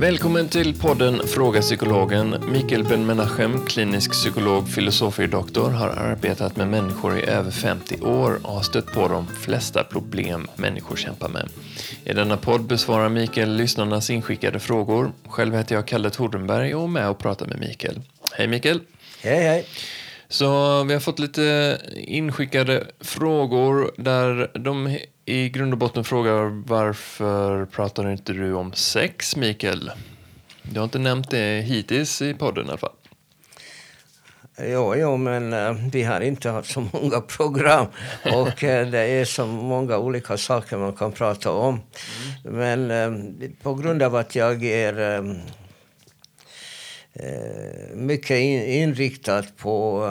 Välkommen till podden Fråga Psykologen. Mikael Ben-Menachem, klinisk psykolog, filosofie doktor, har arbetat med människor i över 50 år och har stött på de flesta problem människor kämpar med. I denna podd besvarar Mikael lyssnarnas inskickade frågor. Själv heter jag Kalle Tordenberg och är med och pratar med Mikael. Hej Mikael! Hej, hej! Så vi har fått lite inskickade frågor där de i grund och botten frågar varför pratar inte du om sex, Mikael? Du har inte nämnt det hittills i podden i alla fall. Jo, jo, men uh, vi har inte haft så många program och uh, det är så många olika saker man kan prata om. Mm. Men uh, på grund av att jag är Mycket inriktad på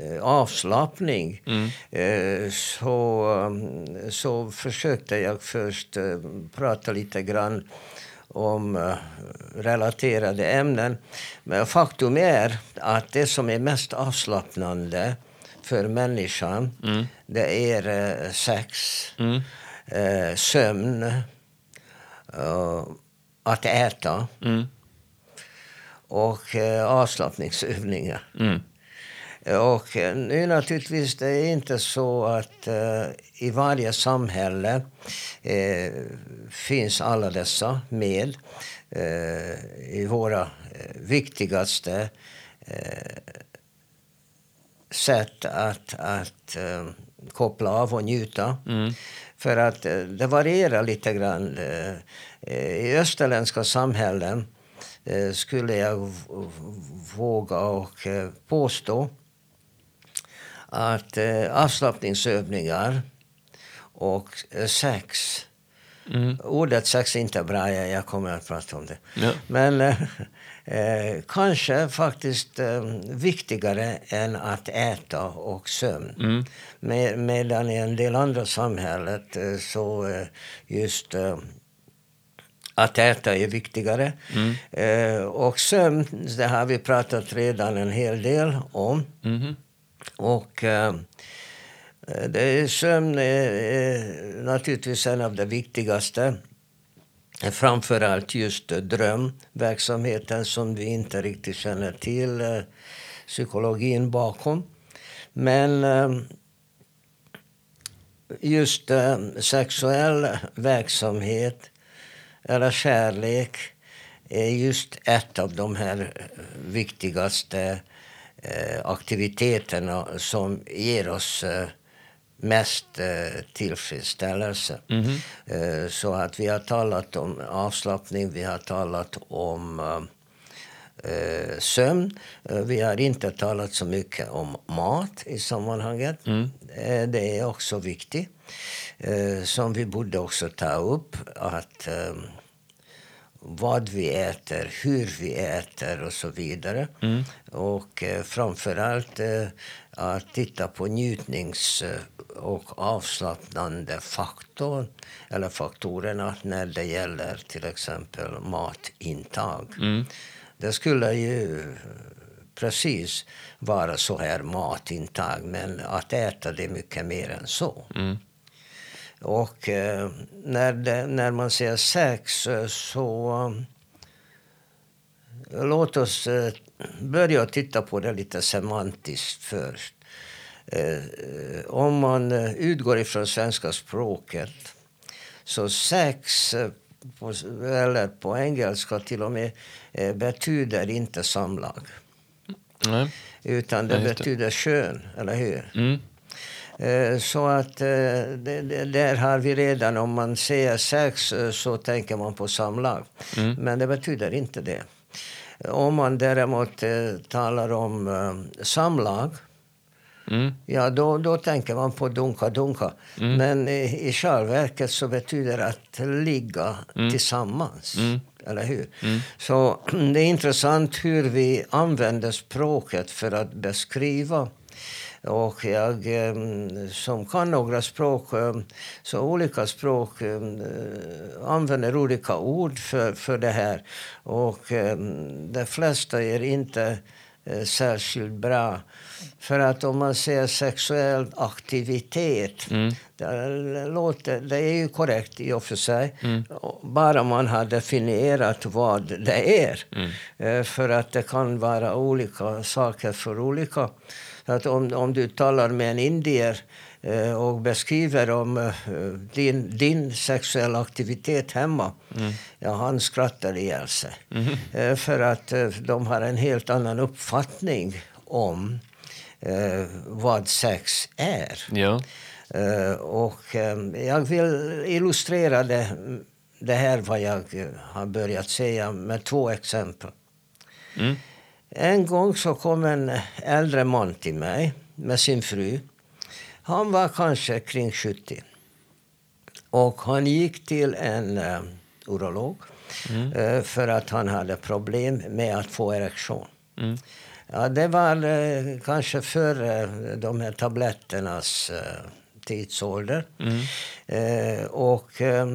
eh, avslappning. Mm. Eh, så, så försökte jag först prata lite grann om relaterade ämnen. Men faktum är att det som är mest avslappnande för människan mm. det är sex, mm. sömn, att äta. Mm och eh, avslappningsövningar. Mm. Och eh, nu naturligtvis, det är inte så att eh, i varje samhälle eh, finns alla dessa med eh, i våra eh, viktigaste sätt att, att koppla av och njuta. Mm. För att det varierar lite grann. I österländska samhällen skulle jag våga och eh, påstå att eh, avslappningsövningar och sex Mm. Ordet sex är inte bra, jag kommer att prata om det. Ja. Men eh, kanske faktiskt eh, viktigare än att äta och sömn. Mm. Med, medan i en del andra samhället eh, så just att äta är viktigare. Mm. Eh, och sömn, det har vi pratat redan en hel del om. Mm. Och eh, det är, sömn är, är naturligtvis en av de viktigaste. Framförallt just drömverksamheten som vi inte riktigt känner till eh, psykologin bakom. Men eh, just eh, sexuell verksamhet eller kärlek är just ett av de här viktigaste eh, aktiviteterna som ger oss eh, mest eh, tillfredsställelse. Mm -hmm. Så att vi har talat om avslappning, vi har talat om eh, sömn. Vi har inte talat så mycket om mat i sammanhanget. Mm. Det är också viktigt. Som vi borde också ta upp att vad vi äter, hur vi äter och så vidare. Mm. Och eh, framförallt eh, att titta på njutnings och avslappnande faktor, eller faktorerna när det gäller till exempel matintag. Mm. Det skulle ju precis vara så här matintag, men att äta det är mycket mer än så. Mm. Och eh, när, det, när man säger sex eh, så... Låt oss eh, börja titta på det lite semantiskt först. Eh, om man eh, utgår ifrån svenska språket så sex, på, eller på engelska till och med, betyder inte samlag. Nej. Utan det, betyder kön, eller hur? Mm. Eh, så att eh, där har vi redan, om man säger sex eh, så tänker man på samlag. Mm. Men det betyder inte det. Om man däremot talar om samlag Mm. Ja, då, då tänker man på dunka dunka. Mm. Men i, i själva så betyder det att ligga mm. tillsammans. Mm. Eller hur? Mm. Så det är intressant hur vi använder språket för att beskriva och jag ehm, som kan några språk, ehm, så olika språk ehm, använder olika ord för, för det här. Och de flesta är inte eh, särskilt bra För att om man säger sexuell aktivitet, Mm. det, låter, det är ju korrekt i och för sig. Mm. Bara man har definierat vad det är. Mm. Eh, För att det kan vara olika saker för olika. Att om, om du talar med en indier eh, och beskriver om eh, din, din sexuella aktivitet hemma, ja, han skrattar ihjäl sig. Eh, För att de har en helt annan uppfattning om vad sex är. Ja. Och jag vill illustrera det, det här vad jag har börjat säga med två exempel. Mm. En gång så kom en äldre man till mig med sin fru. Han var kanske kring 70. Och han gick till en uh, urolog eh, för att han hade problem med att få erektion. Mm. Ja, det var eh, kanske före de här tabletternas tidsålder. Mm. Eh, och eh,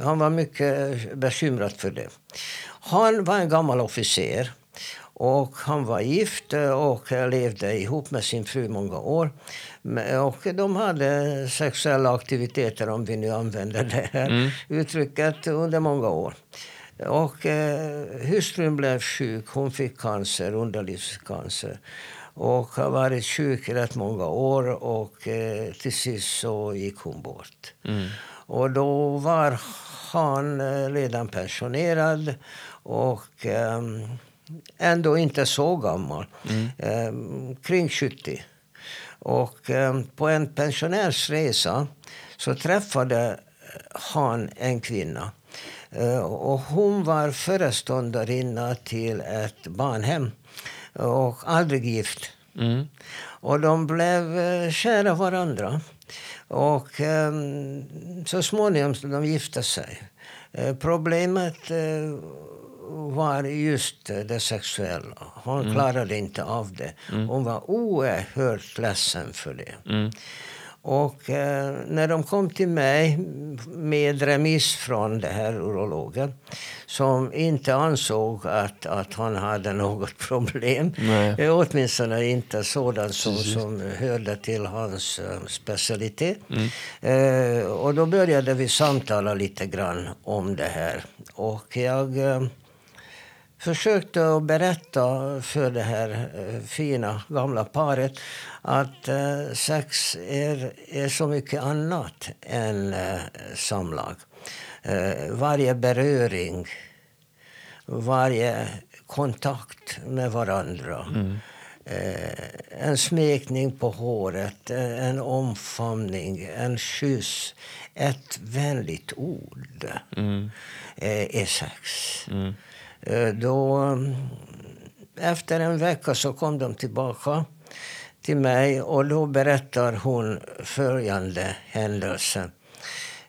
han var mycket bekymrad för det. Han var en gammal officer och han var gift eh, och levde ihop med sin fru många år. Och de hade sexuella aktiviteter, om vi nu använder det här uttrycket, under många år. Och eh, hustrun blev sjuk, hon fick cancer, underlivscancer. Och har varit sjuk i rätt många år och eh, till sist så gick hon bort. Mm. Och då var han eh, redan pensionerad och ehm, ändå inte så gammal. Ehm, kring 70. Och ehm, på en pensionärsresa så träffade han en kvinna. Eh, och hon var föreståndarinna till ett barnhem och aldrig gift. Mm. Och de blev eh, kära varandra. Och eh, så småningom så de gifte sig. Eh, problemet eh, var just det sexuella. Hon klarade inte av det. Hon var oerhört ledsen för det. Mm. Och eh, när de kom till mig med remiss från den här urologen som inte ansåg att, att han hade något problem. Nej. Eh, Åtminstone inte sådant som, som hörde till hans eh, specialitet. Eh, och då började vi samtala lite grann om det här. Och jag eh, försökte att berätta för det här eh, fina gamla paret att eh, sex är, är så mycket annat än eh, samlag. Varje beröring, varje kontakt med varandra. Eh, en smekning på håret, en omfamning, en kyss. Ett vänligt ord Mm. är sex. Mm. Eh, Då, mm, efter en vecka så kom de tillbaka till mig och då berättar hon följande händelse.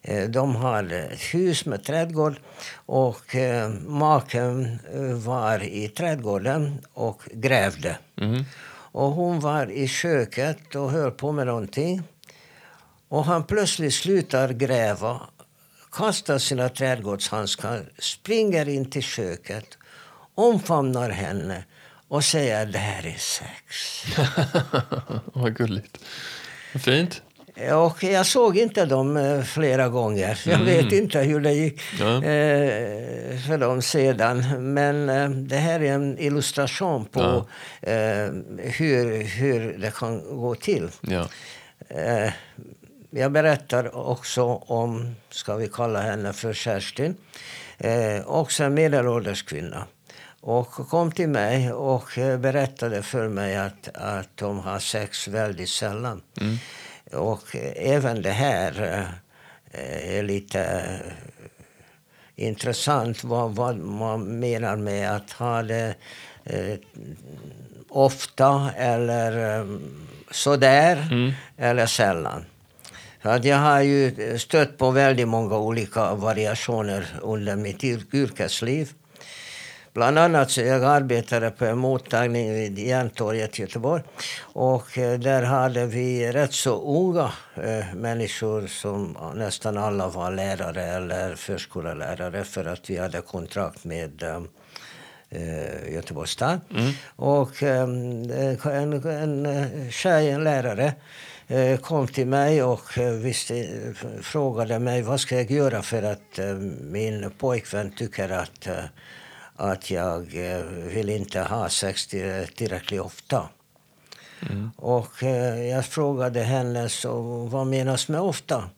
Eh, De hade ett hus med trädgård och eh, maken var i trädgården och grävde. Mm. Och hon var i köket och höll på med någonting. Och han plötsligt slutar gräva, kastar sina trädgårdshandskar, springer in till köket, omfamnar henne och säger det här är sex. Vad gulligt. Fint. Och jag såg inte dem eh, flera gånger. Jag vet inte hur det gick Ja. eh, för dem sedan. Men eh, det här är en illustration på eh, hur, hur det kan gå till. Ja. Jag berättar också om, ska vi kalla henne för Kerstin, eh, också en medelålders kvinna. Och kom till mig och eh, berättade för mig att, att de har sex väldigt sällan. Och eh, även det här eh, är lite eh, intressant vad, vad man menar med att ha det eh, ofta eller eh, sådär eller sällan. Att jag har ju stött på väldigt många olika variationer under mitt yr- yrkesliv. Bland annat så jag arbetade på en mottagning vid Järntorget i Göteborg. Och eh, där hade vi rätt så unga eh, människor som nästan alla var lärare eller förskollärare för att vi hade kontrakt med eh, eh, Göteborgs stad. Och eh, en, en, tjej, en lärare, kom till mig och eh, visste, frågade mig vad ska jag göra för att eh, min pojkvän tycker att, eh, att jag eh, vill inte ha sex tillräckligt ofta. Mm. Och eh, jag frågade henne så vad menas med ofta?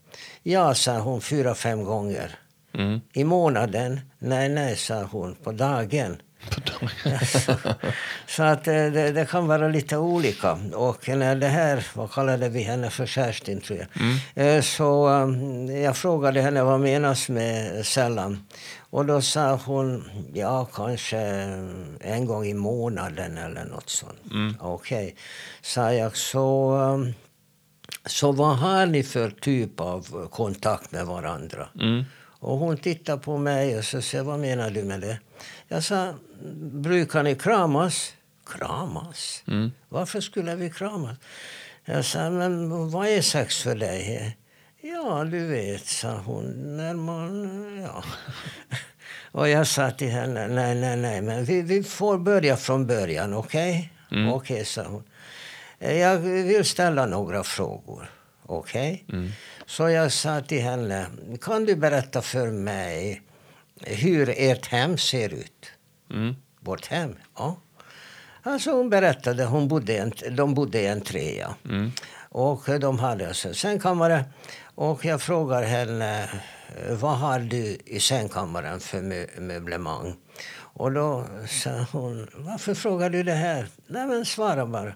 Ja, sa hon, fyra, fem gånger. Mm. I månaden? Nej, nej, sa hon, på dagen. Så att eh, det, det, kan vara lite olika. Och när det här, vad kallade vi henne för, Kerstin tror jag. Mm. Eh, så jag frågade henne vad menas med sällan. Och då sa hon, ja kanske en gång i månaden eller nåt sånt. Mm. Okej, okay. sa jag. Så, så vad har ni för typ av kontakt med varandra? Mm. Och hon tittade på mig och så sa, vad menar du med det? Jag sa, brukar ni kramas? Kramas? Mm. Varför skulle vi kramas? Jag sa, men vad är sex för dig? Ja, du vet, sa hon, när man... Ja. Och jag sa till henne, nej, nej, nej, men vi, vi får börja från början, okej? Okay? Mm. Okej, okay, sa hon. Jag vill ställa några frågor, okej? Okay? Mm. Så jag sa till henne, kan du berätta för mig hur ert hem ser ut? Mm. Vårt hem? Ja. Alltså hon berättade, hon bodde en, de bodde i en trea. Mm. Och de hade alltså sängkammare. Och jag frågar henne, vad har du i sängkammaren för mö möblemang? Och då sa hon, varför frågar du det här? Nej men svara bara.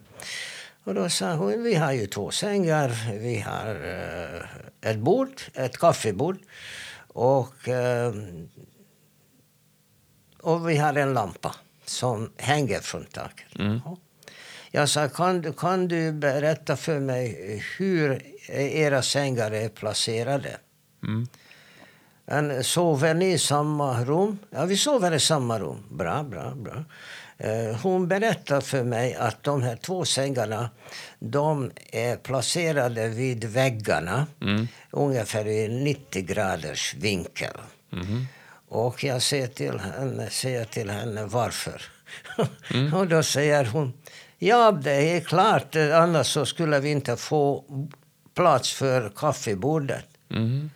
Och då sa hon, vi har ju två sängar, vi har uh, ett bord, ett kaffebord och, uh, och vi har en lampa som hänger från taket. Mm. Jag sa, kan, kan du berätta för mig hur era sängar är placerade? Mm. Men sover ni i samma rum? Ja, vi sover i samma rum. Bra, bra, bra. Eh, hon berättade för mig att de här två sängarna de är placerade vid väggarna mm. ungefär i 90 graders vinkel. Mm. Och jag säger till henne, säger till henne varför. Mm. och då säger hon Ja, det är klart. Annars så skulle vi inte få plats för kaffebordet. Mm.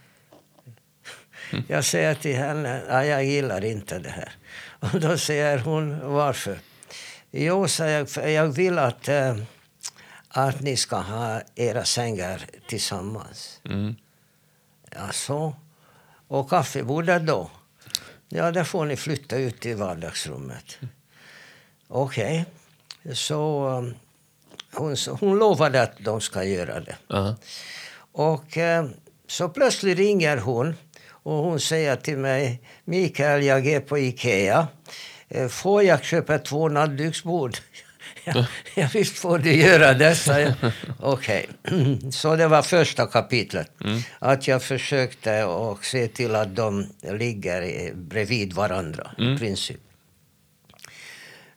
Jag säger till henne att jag gillar inte det här. Och då säger hon varför. Jo, säger jag, jag vill att, äh, att ni ska ha era sängar tillsammans. Mm. Ja, så. Och kaffebordet då? Ja, där får ni flytta ut i vardagsrummet. Okej. Okay. Så um, hon, hon lovade att de ska göra det. Uh -huh. Och äh, så plötsligt ringer hon och hon säger till mig, Mikael, jag är på Ikea. Eh, får jag köpa två nattduksbord? ja, ja, visst får du göra det, sa jag. Okej. Okay. Så det var första kapitlet. Mm. Att jag försökte och se till att de ligger bredvid varandra, mm. i princip.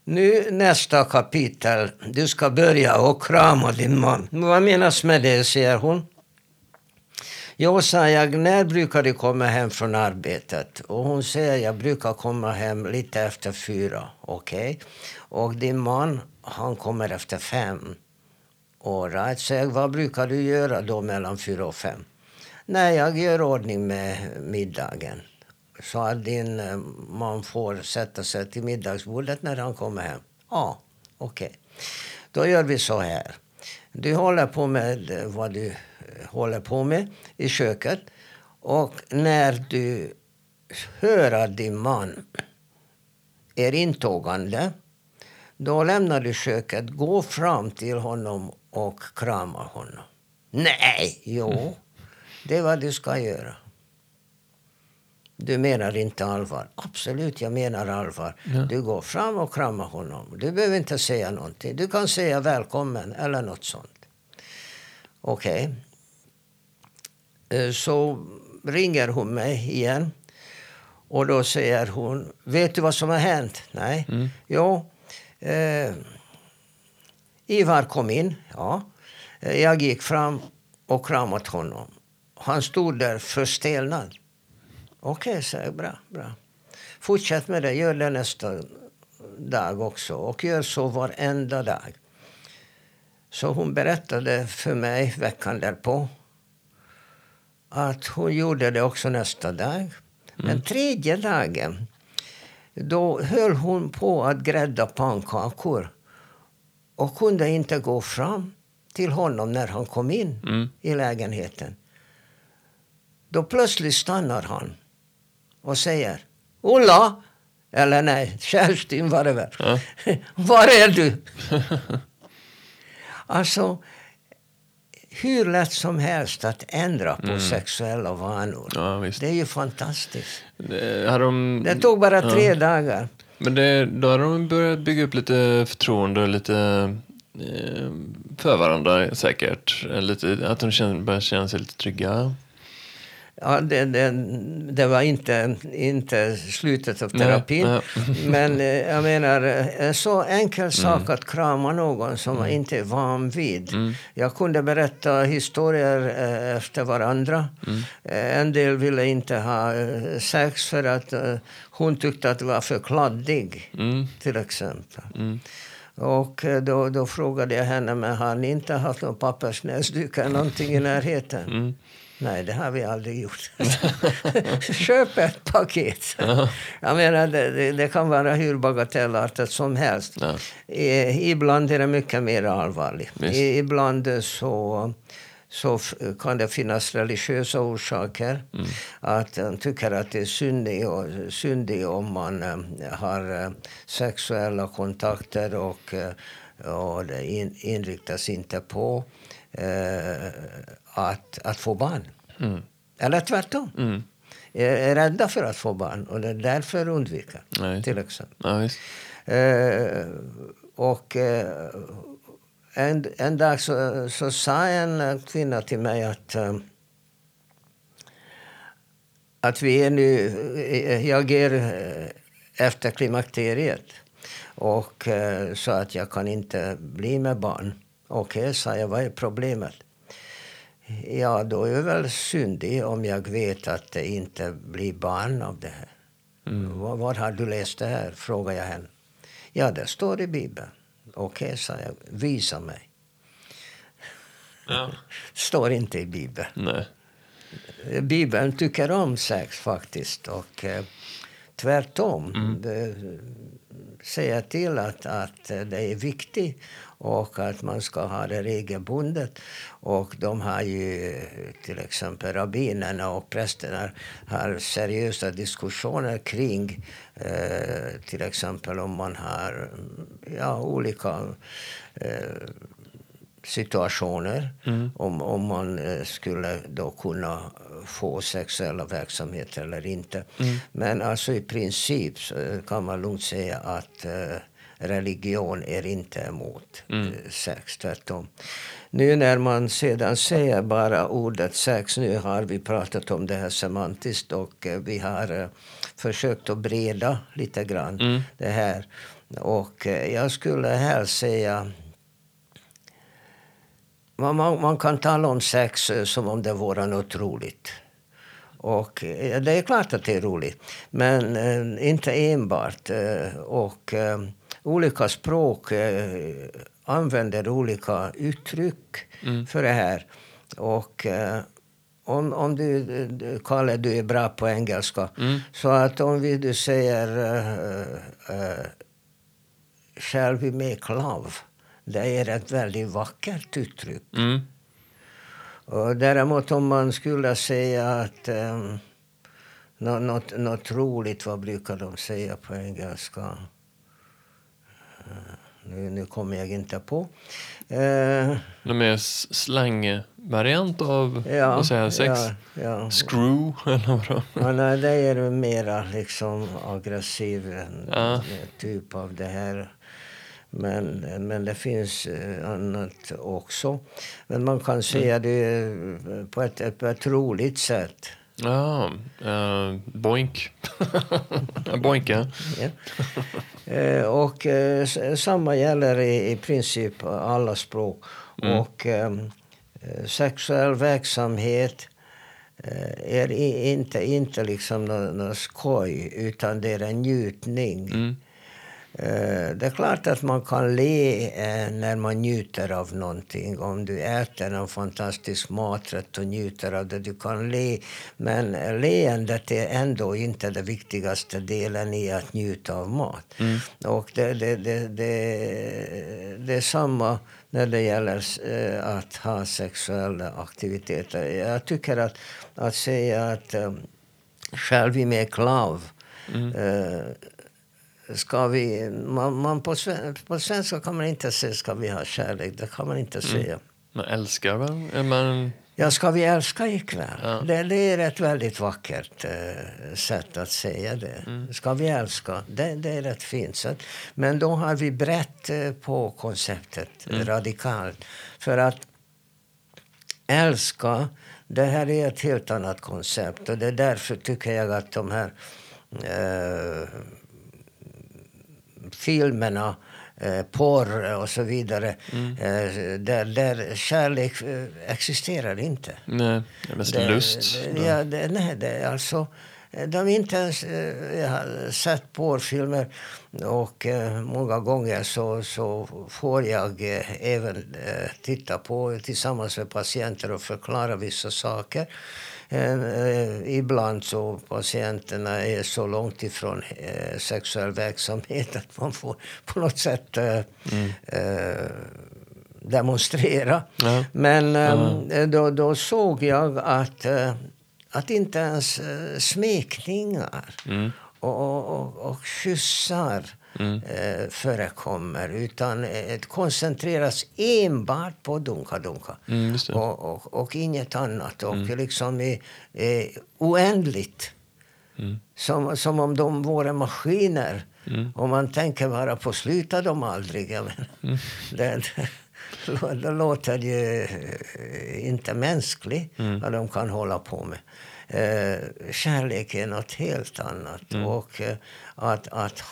Nu nästa kapitel. Du ska börja och krama din man. Vad menas med det, säger hon. Jo, sa jag, när brukar du komma hem från arbetet? Och hon säger, jag brukar komma hem lite efter fyra. Okej. Okay. Och din man, han kommer efter fem. All right. Så jag, vad brukar du göra då mellan fyra och fem? Nej, jag gör ordning med middagen. Så att din eh, man får sätta sig till middagsbordet när han kommer hem. Ja, okej. Okay. Då gör vi så här. Du håller på med eh, vad du eh, håller på med i köket. Och när du hör att din man är intågande då lämnar du köket, gå fram till honom och kramar honom. Nej, jo, det är vad du ska göra. Du menar inte allvar. Absolut, jag menar allvar. Ja. Du går fram och kramar honom. Du behöver inte säga någonting. Du kan säga välkommen eller nåt sånt. Okej. Okay. Eh, så ringer hon mig igen. Och då säger hon, vet du vad som har hänt? Nej. Mm. Jo, eh, Ivar kom in. Ja. Eh, jag gick fram och kramat honom. Han stod där förstelnad. Okej, okay, säger jag. Bra, bra. Fortsätt med det. Gör det nästa dag också och gör så varenda dag. Så hon berättade för mig veckan därpå att hon gjorde det också nästa dag. Den tredje dagen då höll hon på att grädda pannkakor och kunde inte gå fram till honom när han kom in Mm. i lägenheten. Då plötsligt stannar han och säger Ulla! Eller nej, Kerstin var det väl. Ja. Var är du? alltså, hur lätt som helst att ändra på sexuella vanor. Ja, visst. Det är ju fantastiskt. Det, de, Det tog bara tre dagar. Men det, då har de börjat bygga upp lite förtroende och lite eh, för varandra säkert. Lite, att de känner, börjar känna sig lite trygga. Ja, det, det, det var inte, inte slutet av Nej, terapin. nej. Men eh, jag menar, eh, en så enkel Mm. sak att krama någon som man inte är van vid. Jag kunde berätta historier eh, efter varandra. Mm. Eh, En del ville inte ha eh, sex för att eh, hon tyckte att det var för kladdig, Mm. till exempel. Mm. Och eh, då, då frågade jag henne, men har ni inte haft någon pappersnäsduk eller någonting i närheten? Nej, det har vi aldrig gjort. Köp ett paket. Jag menar, det, det, kan vara hur bagatellartat som helst. Ja. I, ibland är det mycket mer allvarligt. I, ibland så, så kan det finnas religiösa orsaker. Mm. Att man tycker att det är syndigt, och, syndigt om man eh, har eh, sexuella kontakter och, eh, och det in, inriktas inte på eh, att, att få barn. Mm. Eller tvärtom. Mm. Är, rädda för att få barn och det är därför undviker. Nej. Till exempel. Eh, och eh, en, en dag så, så sa en kvinna till mig att eh, att vi är nu, eh, jag är efter klimakteriet och eh, så att jag kan inte bli med barn. Okej, sa jag, vad är problemet? Ja, då är det väl syndigt om jag vet att det inte blir barn av det här. Var, var har du läst det här? frågade jag henne. Ja, det står i Bibeln. Okej, sa jag. Visa mig. Ja. står inte i Bibeln. Nej. Bibeln tycker om sex faktiskt. Och eh, tvärtom. Mm. Det säger till att, att det är viktigt och att man ska ha det regelbundet. Och de har ju till exempel rabbinerna och prästerna har seriösa diskussioner kring eh, till exempel om man har ja, olika eh, situationer. Om, om man eh, skulle då kunna få sexuella verksamheter eller inte. Men alltså i princip kan man lugnt säga att eh, religion är inte emot eh, sex, tvärtom. Nu när man sedan säger bara ordet sex, nu har vi pratat om det här semantiskt och eh, vi har eh, försökt att breda lite grann det här. Och jag skulle helst säga man, man, man kan tala om sex som om det vore något roligt. Och det är klart att det är roligt, men inte enbart. Och olika språk eh, använder olika uttryck för det här. Och eh, om, om du, du, Kalle, du är bra på engelska, så att om vi, du säger uh, uh, Shall we make love? Det är ett väldigt vackert uttryck. Mm. Och däremot om man skulle säga att um, något, något roligt, vad brukar de säga på engelska? Nu, nu kommer jag inte på. Eh, De mer slangvariant av ja, vad säger sex. Ja, ja. Screw eller vadå? Ja, nej, det är mera liksom aggressiv Ja. typ av det här. Men, men det finns eh, annat också. Men man kan säga det eh, på ett, på ett roligt sätt. Ja, eh, boink. Boinka. Ja. Eh, och eh, samma gäller i, i princip alla språk. Och eh, sexuell verksamhet eh, är i, inte, inte liksom något nå skoj, utan det är en njutning. Mm. Eh, det är klart att man kan le eh, när man njuter av någonting. Om du äter en fantastisk maträtt och njuter av det, du kan le. Men leendet är ändå inte den viktigaste delen i att njuta av mat. Mm. Och det, det, det, det, det är samma när det gäller eh, att ha sexuella aktiviteter. Jag tycker att, att säga att själv är med klav mm ska vi... Man, man på, på svenska kan man inte säga ska vi ha kärlek. Det kan man inte säga. Mm. Man älskar väl? Man... Ja, ska vi älska ikväll? Ja. Det, det är ett väldigt vackert uh, sätt att säga det. Mm. Ska vi älska? Det, det är rätt fint sätt. Men då har vi brett uh, på konceptet mm. radikalt. För att älska, det här är ett helt annat koncept. Och det är därför tycker jag att de här uh, filmerna, eh, porr och så vidare. Mm. Eh, där, där kärlek eh, existerar inte. Nej, det är mest det, lust. Det, ja, det, nej, det alltså... De inte ens jag har sett porrfilmer och många gånger så, så får jag även titta på tillsammans med patienter och förklara vissa saker. Eh, ibland så patienterna är så långt ifrån eh, sexuell verksamhet att man får på något sätt eh, mm. demonstrera. Ja. Men mm. då, då såg jag att, att inte ens smekningar mm. och, och, och kyssar mm. eh, förekommer utan eh, koncentreras enbart på dunka-dunka mm, och, och, och, inget annat. Och mm. liksom är, är oändligt. Mm. Som, som om de vore maskiner. Mm. Och man tänker bara på slutar de aldrig? Jag menar, det, det, det låter ju eh, inte mänskligt vad de kan hålla på med. Eh, kärlek är något helt annat. Och eh, att, att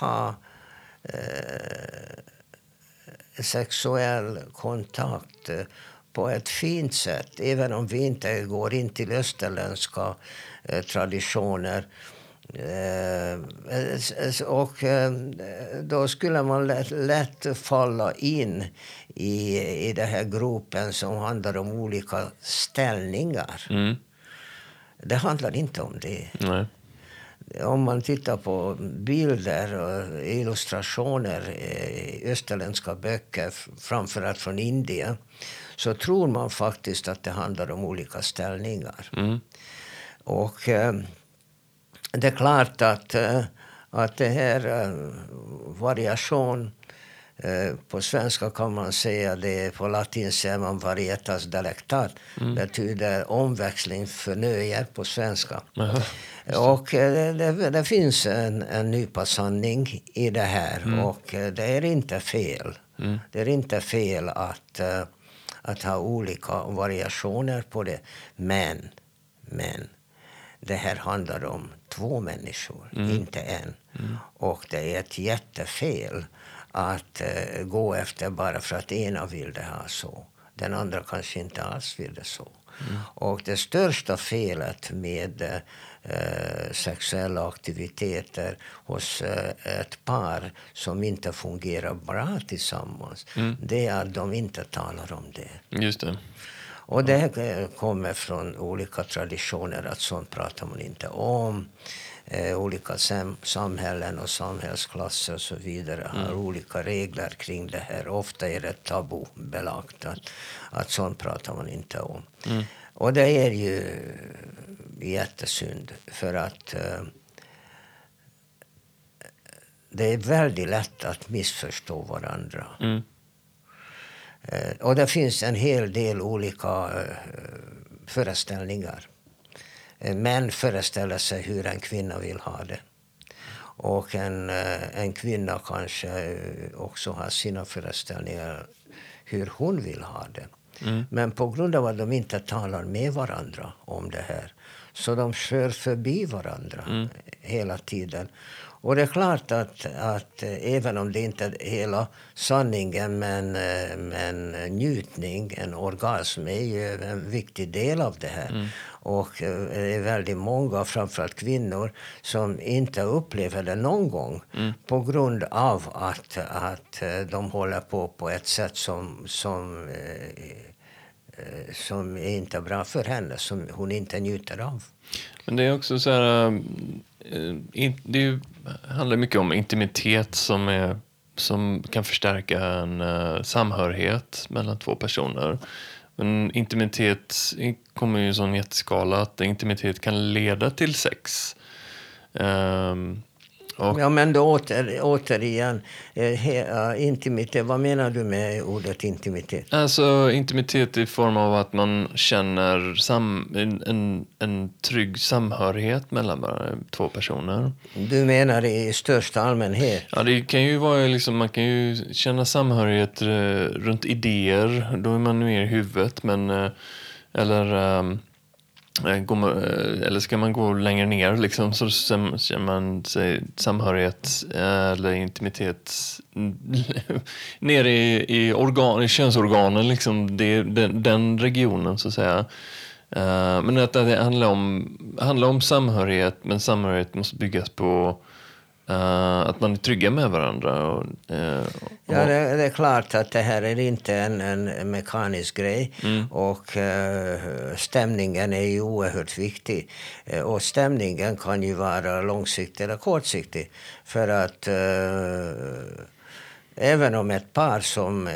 ha eh, sexuell kontakt eh, på ett fint sätt. Även om vi inte går in till österländska eh, traditioner. Eh, och eh, då skulle man lätt, lätt, falla in i, i den här gropen som handlar om olika ställningar. Mm. Det handlar inte om det. Nej om man tittar på bilder och illustrationer i österländska böcker, framförallt från Indien, så tror man faktiskt att det handlar om olika ställningar. Mm. Och eh, det är klart att, eh, att det här eh, variation på svenska kan man säga det, på latin säger man varietas delectat. Mm. betyder omväxling för nöje på svenska. Aha, och eh, det, det, finns en, en nypa sanning i det här mm. och eh, det är inte fel. Mm. Det är inte fel att, att ha olika variationer på det. Men, men det här handlar om två människor, mm. inte en. Mm. Och det är ett jättefel att eh, gå efter bara för att ena vill det ha så. Den andra kanske inte alls vill det så. Mm. Och det största felet med eh, sexuella aktiviteter hos eh, ett par som inte fungerar bra tillsammans, mm. det är att de inte talar om det. Just det. Och det kommer från olika traditioner, att sånt pratar man inte om eh, olika sam samhällen och samhällsklasser och så vidare har mm. olika regler kring det här. Ofta är det tabubelagt att, att sånt pratar man inte om. Mm. Och det är ju jättesynd för att eh, det är väldigt lätt att missförstå varandra. Mm. Eh, och det finns en hel del olika eh, föreställningar Eh, män föreställer sig hur en kvinna vill ha det. Och en, en kvinna kanske också har sina föreställningar hur hon vill ha det. Mm. Men på grund av att de inte talar med varandra om det här så de kör förbi varandra mm. hela tiden. Och det är klart att, att även om det inte är hela sanningen men, men njutning, en orgasm, är ju en viktig del av det här. Mm. Och eh, det är väldigt många, framförallt kvinnor, som inte upplever det någon gång Mm. på grund av att, att eh, de håller på på ett sätt som, som, eh, eh, som är inte är bra för henne, som hon inte njuter av. Men det är också så här... eh, Det är ju- handlar mycket om intimitet som, är, som kan förstärka en uh, samhörighet mellan två personer. Men intimitet kommer ju i en sån jätteskala att intimitet kan leda till sex. Um, och Ja, men då åter, återigen, eh, intimitet, vad menar du med ordet intimitet? Alltså intimitet i form av att man känner sam, en, en, en trygg samhörighet mellan två personer. Du menar i största allmänhet? Ja, det kan ju vara liksom, man kan ju känna samhörighet eh, runt idéer. Då är man mer i huvudet. Men, eh, eller, går Eh, man, eh, eller ska man gå längre ner liksom, så känner man sig samhörighet eh, eller intimitet ner i, i, organ, i könsorganen. Liksom, det, den, den regionen så att säga. Men att det handlar om, handlar om samhörighet, men samhörighet måste byggas på eh, att man är trygga med varandra. Och, eh, och, Ja, det, det är klart att det här är inte en, en mekanisk grej. Och eh, stämningen är ju oerhört viktig. Och stämningen kan ju vara långsiktig eller kortsiktig. För att även om ett par som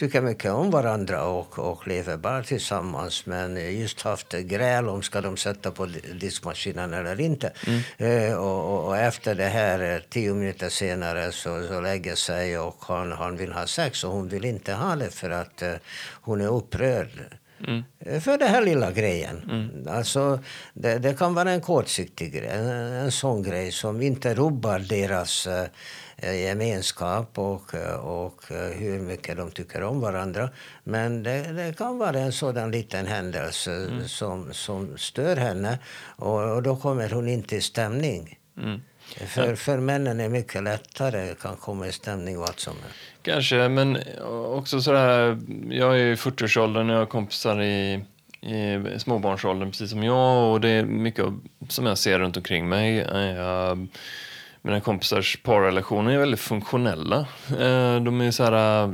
tycker mycket om varandra och, och lever bara tillsammans men just haft gräl om ska de sätta på diskmaskinen eller inte. Eh, och, och, och efter det här, eh, tio minuter senare, så, så lägger sig och han, han vill ha sex och hon vill inte ha det för att eh, hon är upprörd. Eh, För den här lilla grejen. Alltså, det, det kan vara en kortsiktig grej, en, en sån grej som inte rubbar deras eh, gemenskap och, och eh, hur mycket de tycker om varandra. Men det, det kan vara en sådan liten händelse som, som stör henne och, och då kommer hon inte i stämning. Mm. För, för männen är mycket lättare kan komma i stämning vad som helst. Kanske, men också sådär, jag är i 40-årsåldern och jag har kompisar i, i småbarnsåldern precis som jag och det är mycket som jag ser runt omkring mig. Jag, mina kompisars parrelationer är väldigt funktionella. Eh, De, är så här,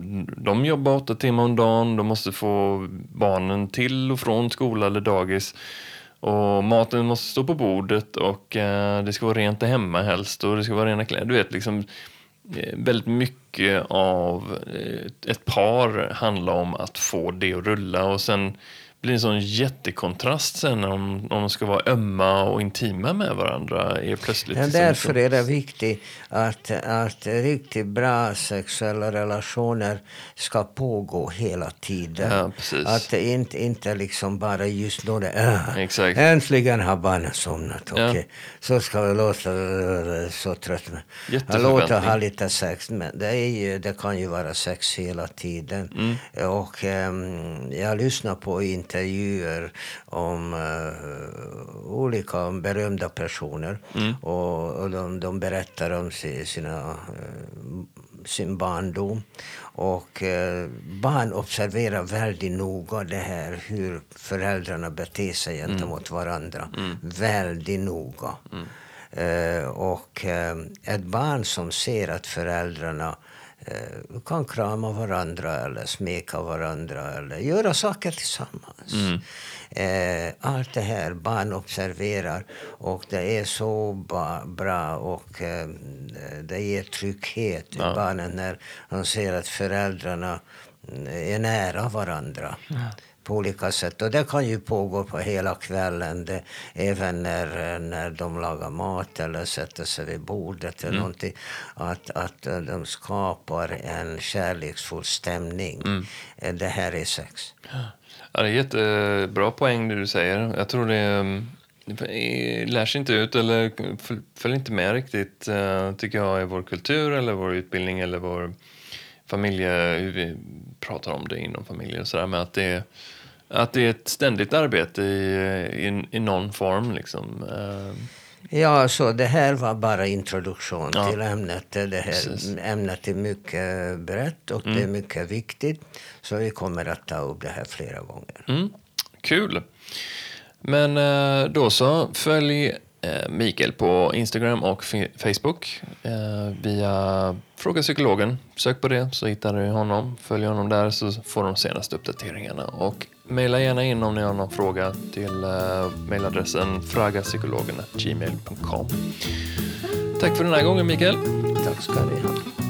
de jobbar åtta timmar om dagen, de måste få barnen till och från skola eller dagis. Och maten måste stå på bordet och eh, det ska vara rent där hemma helst och det ska vara rena kläder. Du vet, liksom, eh, väldigt mycket av eh, ett par handlar om att få det att rulla och sen blir en sån jättekontrast sen om, om de ska vara ömma och intima med varandra. Är plötsligt Men liksom därför så- är det viktigt att, att riktigt bra sexuella relationer ska pågå hela tiden. Ja. Att det inte, inte liksom bara just då det äh, Exakt. Äntligen har barnen somnat. Ja. okej. Så ska vi låta så trött. Låta ha lite sex. Men det, är ju, det kan ju vara sex hela tiden. Mm. Och ehm, jag lyssnar på intervjuer om eh, olika berömda personer. Mm. Och, och de, de berättar om si- sina, eh, sin barndom. Och eh, barn observerar väldigt noga det här hur föräldrarna beter sig gentemot varandra. Väldigt noga. Eh, och ett barn som ser att föräldrarna kan krama varandra eller smeka varandra eller göra saker tillsammans. Eh, allt det här barn observerar och det är så bra och eh, det ger trygghet i barnen när de ser att föräldrarna mm, är nära varandra på olika sätt. Och det kan ju pågå på hela kvällen, det, även när, när de lagar mat eller sätter sig vid bordet eller någonting. Att, att de skapar en kärleksfull stämning. Eh, Det här är sex. Ja, det är jättebra poäng det du säger. Jag tror det mm, lär sig inte ut eller föl- följer inte med riktigt, eh, tycker jag, i vår kultur eller vår utbildning eller vår familje, hur vi pratar om det inom familjen och sådär. Men att det, att det är ett ständigt arbete i, i, i någon form liksom. Eh, Ja, så det här var bara introduktion Ja. till ämnet. Det Precis. här ämnet är mycket brett och det är mycket viktigt. Så vi kommer att ta upp det här flera gånger. Mm. Kul! Men eh, då så, följ eh, Mikael på Instagram och Facebook via Fråga Psykologen. Sök på det så hittar du honom. Följ honom där så får de senaste uppdateringarna. Och mejla gärna in om ni har någon fråga till eh, mejladressen fragapsykologen.gmail.com. Tack för den här gången Mikael. Tack ska ni ha.